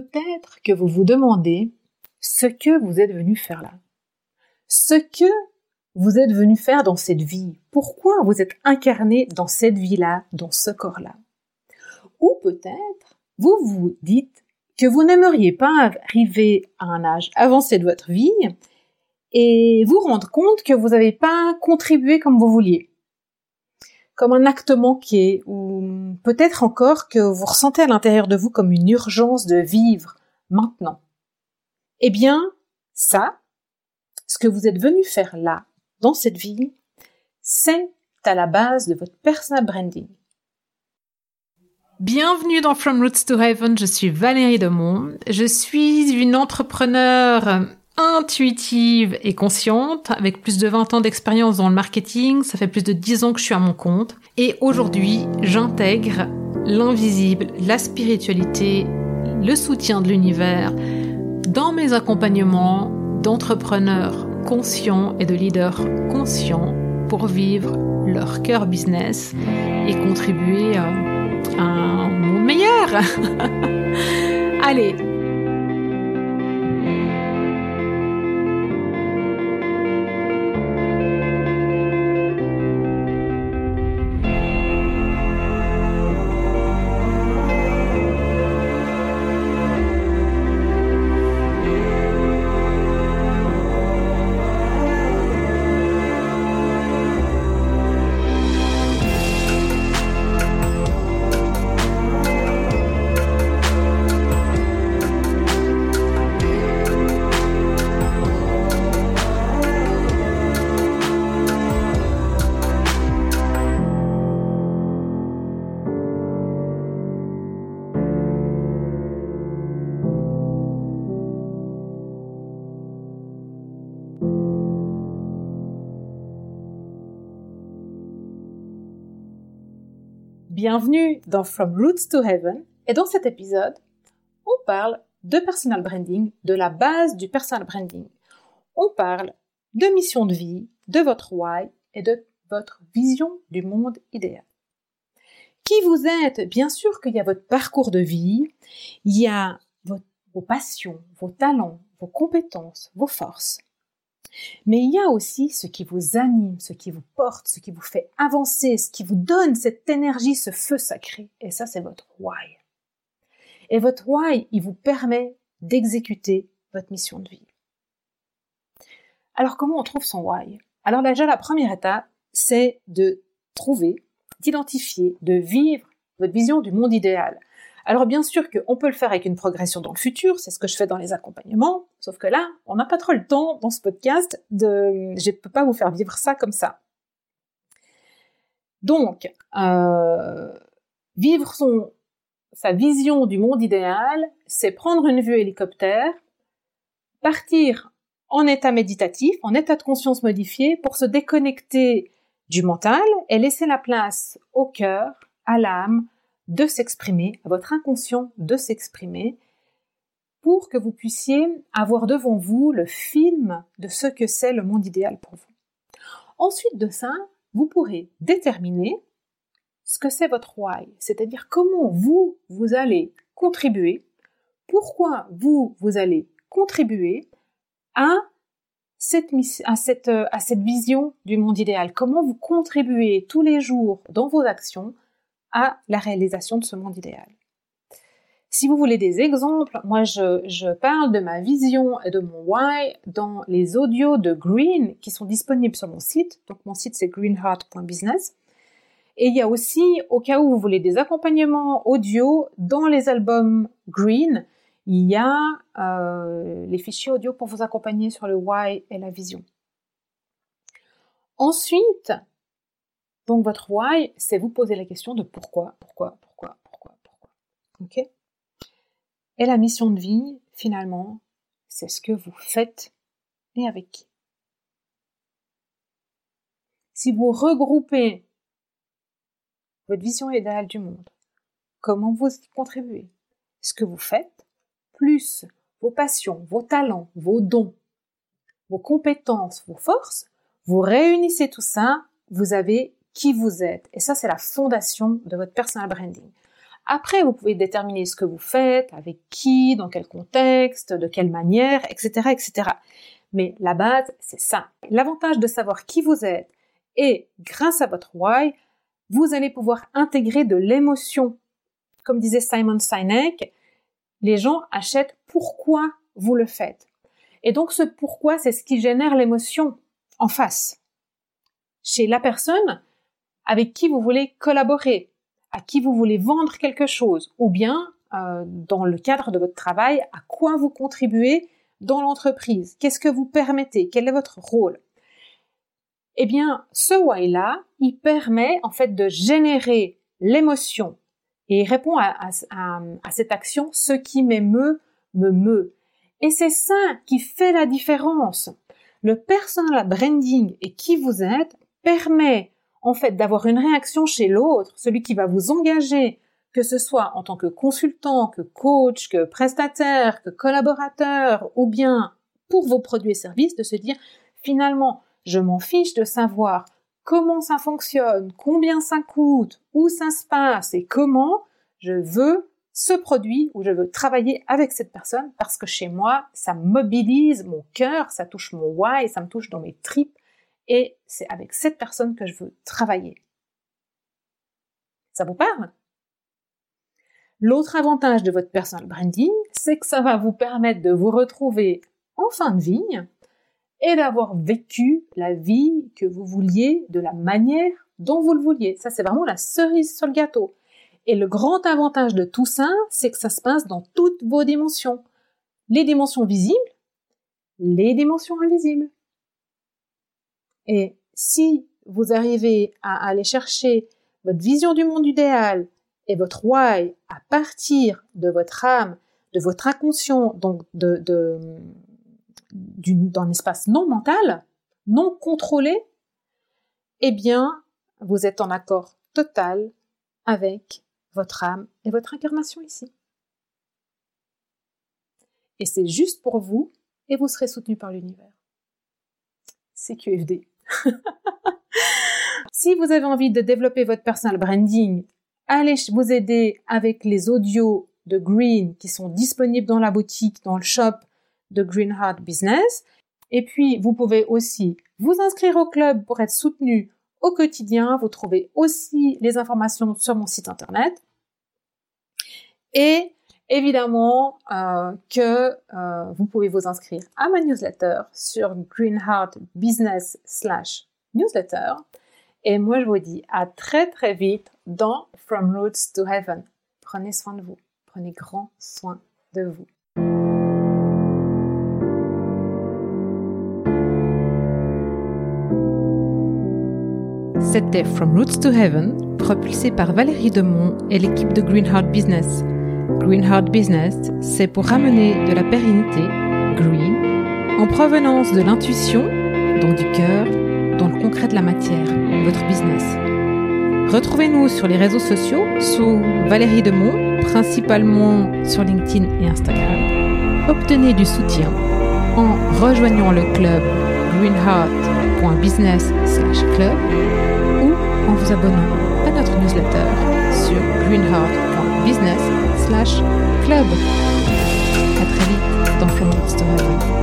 peut-être que vous vous demandez ce que vous êtes venu faire là. Ce que vous êtes venu faire dans cette vie. Pourquoi vous êtes incarné dans cette vie-là, dans ce corps-là? Ou peut-être, vous vous dites que vous n'aimeriez pas arriver à un âge avancé de votre vie et vous rendre compte que vous n'avez pas contribué comme vous vouliez. Comme un acte manqué, ou peut-être encore que vous ressentez à l'intérieur de vous comme une urgence de vivre maintenant. Eh bien, ça, ce que vous êtes venu faire là, dans cette vie, c'est à la base de votre personal branding. Bienvenue dans From Roots to Heaven, je suis Valérie Demont. Je suis une entrepreneure intuitive et consciente, avec plus de 20 ans d'expérience dans le marketing, ça fait plus de 10 ans que je suis à mon compte. Et aujourd'hui, j'intègre l'invisible, la spiritualité, le soutien de l'univers dans mes accompagnements d'entrepreneurs conscients et de leaders conscients pour vivre leur cœur business et contribuer à un monde meilleur. Allez, Bienvenue dans From Roots to Heaven et dans cet épisode, on parle de personal branding, de la base du personal branding. On parle de mission de vie, de votre why et de votre vision du monde idéal. Qui vous êtes Bien sûr qu'il y a votre parcours de vie, il y a vos passions, vos talents, vos compétences, vos forces. Mais il y a aussi ce qui vous anime, ce qui vous porte, ce qui vous fait avancer, ce qui vous donne cette énergie, ce feu sacré. Et ça, c'est votre why. Et votre why, il vous permet d'exécuter votre mission de vie. Alors, comment on trouve son why? Alors déjà, la première étape, c'est de trouver, d'identifier, de vivre votre vision du monde idéal. Alors bien sûr qu'on peut le faire avec une progression dans le futur, c'est ce que je fais dans les accompagnements, sauf que là, on n'a pas trop le temps dans ce podcast de... Je ne peux pas vous faire vivre ça comme ça. Donc, euh, vivre son, sa vision du monde idéal, c'est prendre une vue hélicoptère, partir en état méditatif, en état de conscience modifié, pour se déconnecter du mental et laisser la place au cœur, à l'âme, de s'exprimer, à votre inconscient de s'exprimer, pour que vous puissiez avoir devant vous le film de ce que c'est le monde idéal pour vous. Ensuite de ça, vous pourrez déterminer ce que c'est votre why, c'est-à-dire comment vous, vous allez contribuer, pourquoi vous, vous allez contribuer à cette, vision du monde idéal, comment vous contribuez tous les jours dans vos actions à la réalisation de ce monde idéal. Si vous voulez des exemples, moi je, parle de ma vision et de mon why dans les audios de Green qui sont disponibles sur mon site. Donc mon site c'est greenheart.business. Et il y a aussi, au cas où vous voulez des accompagnements audio, dans les albums Green, il y a euh, les fichiers audio pour vous accompagner sur le why et la vision. Ensuite, donc votre why, c'est vous poser la question de pourquoi, pourquoi, pourquoi, pourquoi, pourquoi. Et la mission de vie, finalement, c'est ce que vous faites et avec qui. Si vous regroupez votre vision idéale du monde, comment vous y contribuez, ce que vous faites, plus vos passions, vos talents, vos dons, vos compétences, vos forces, vous réunissez tout ça, vous avez qui vous êtes. Et ça, c'est la fondation de votre personal branding. Après, vous pouvez déterminer ce que vous faites, avec qui, dans quel contexte, de quelle manière, etc., etc. Mais la base, c'est ça. L'avantage de savoir qui vous êtes et grâce à votre why, vous allez pouvoir intégrer de l'émotion. Comme disait Simon Sinek, les gens achètent pourquoi vous le faites. Et donc ce pourquoi, c'est ce qui génère l'émotion en face. Chez la personne avec qui vous voulez collaborer, à qui vous voulez vendre quelque chose, ou bien euh, dans le cadre de votre travail, à quoi vous contribuez dans l'entreprise, qu'est-ce que vous permettez, quel est votre rôle. Eh bien, ce why-là, il permet en fait de générer l'émotion et il répond à, à cette action, ce qui m'émeut, me meut. Et c'est ça qui fait la différence. Le personal branding et qui vous êtes permet en fait d'avoir une réaction chez l'autre, celui qui va vous engager, que ce soit en tant que consultant, que coach, que prestataire, que collaborateur, ou bien pour vos produits et services, de se dire finalement, je m'en fiche de savoir comment ça fonctionne, combien ça coûte, où ça se passe et comment je veux ce produit ou je veux travailler avec cette personne parce que chez moi, ça mobilise mon cœur, ça touche mon why, ça me touche dans mes tripes et c'est avec cette personne que je veux travailler. Ça vous parle? L'autre avantage de votre personal branding, c'est que ça va vous permettre de vous retrouver en fin de vie et d'avoir vécu la vie que vous vouliez de la manière dont vous le vouliez. Ça, c'est vraiment la cerise sur le gâteau. Et le grand avantage de tout ça, c'est que ça se passe dans toutes vos dimensions. Les dimensions visibles, les dimensions invisibles. Et si vous arrivez à aller chercher votre vision du monde idéal et votre why à partir de votre âme, de votre inconscient, donc d'un espace non mental, non contrôlé, eh bien, vous êtes en accord total avec votre âme et votre incarnation ici. Et c'est juste pour vous et vous serez soutenu par l'univers. C'est QFD. si vous avez envie de développer votre personal branding, allez vous aider avec les audios de Green qui sont disponibles dans la boutique, dans le shop de Green Heart Business. Et puis, vous pouvez aussi vous inscrire au club pour être soutenu au quotidien. Vous trouvez aussi les informations sur mon site internet. Et évidemment euh, que euh, vous pouvez vous inscrire à ma newsletter sur Greenheart Business slash newsletter. Et moi, je vous dis à très très vite dans From Roots to Heaven. Prenez soin de vous. Prenez grand soin de vous. C'était From Roots to Heaven, propulsé par Valérie Demont et l'équipe de Greenheart Business. Greenheart Business, c'est pour ramener de la pérennité, green, en provenance de l'intuition, donc du cœur, dans le concret de la matière, votre business. Retrouvez-nous sur les réseaux sociaux sous Valérie Demont, principalement sur LinkedIn et Instagram. Obtenez du soutien en rejoignant le club greenheart.business/club ou en vous abonnant à notre newsletter sur business slash club. À très vite dans Flamand Story.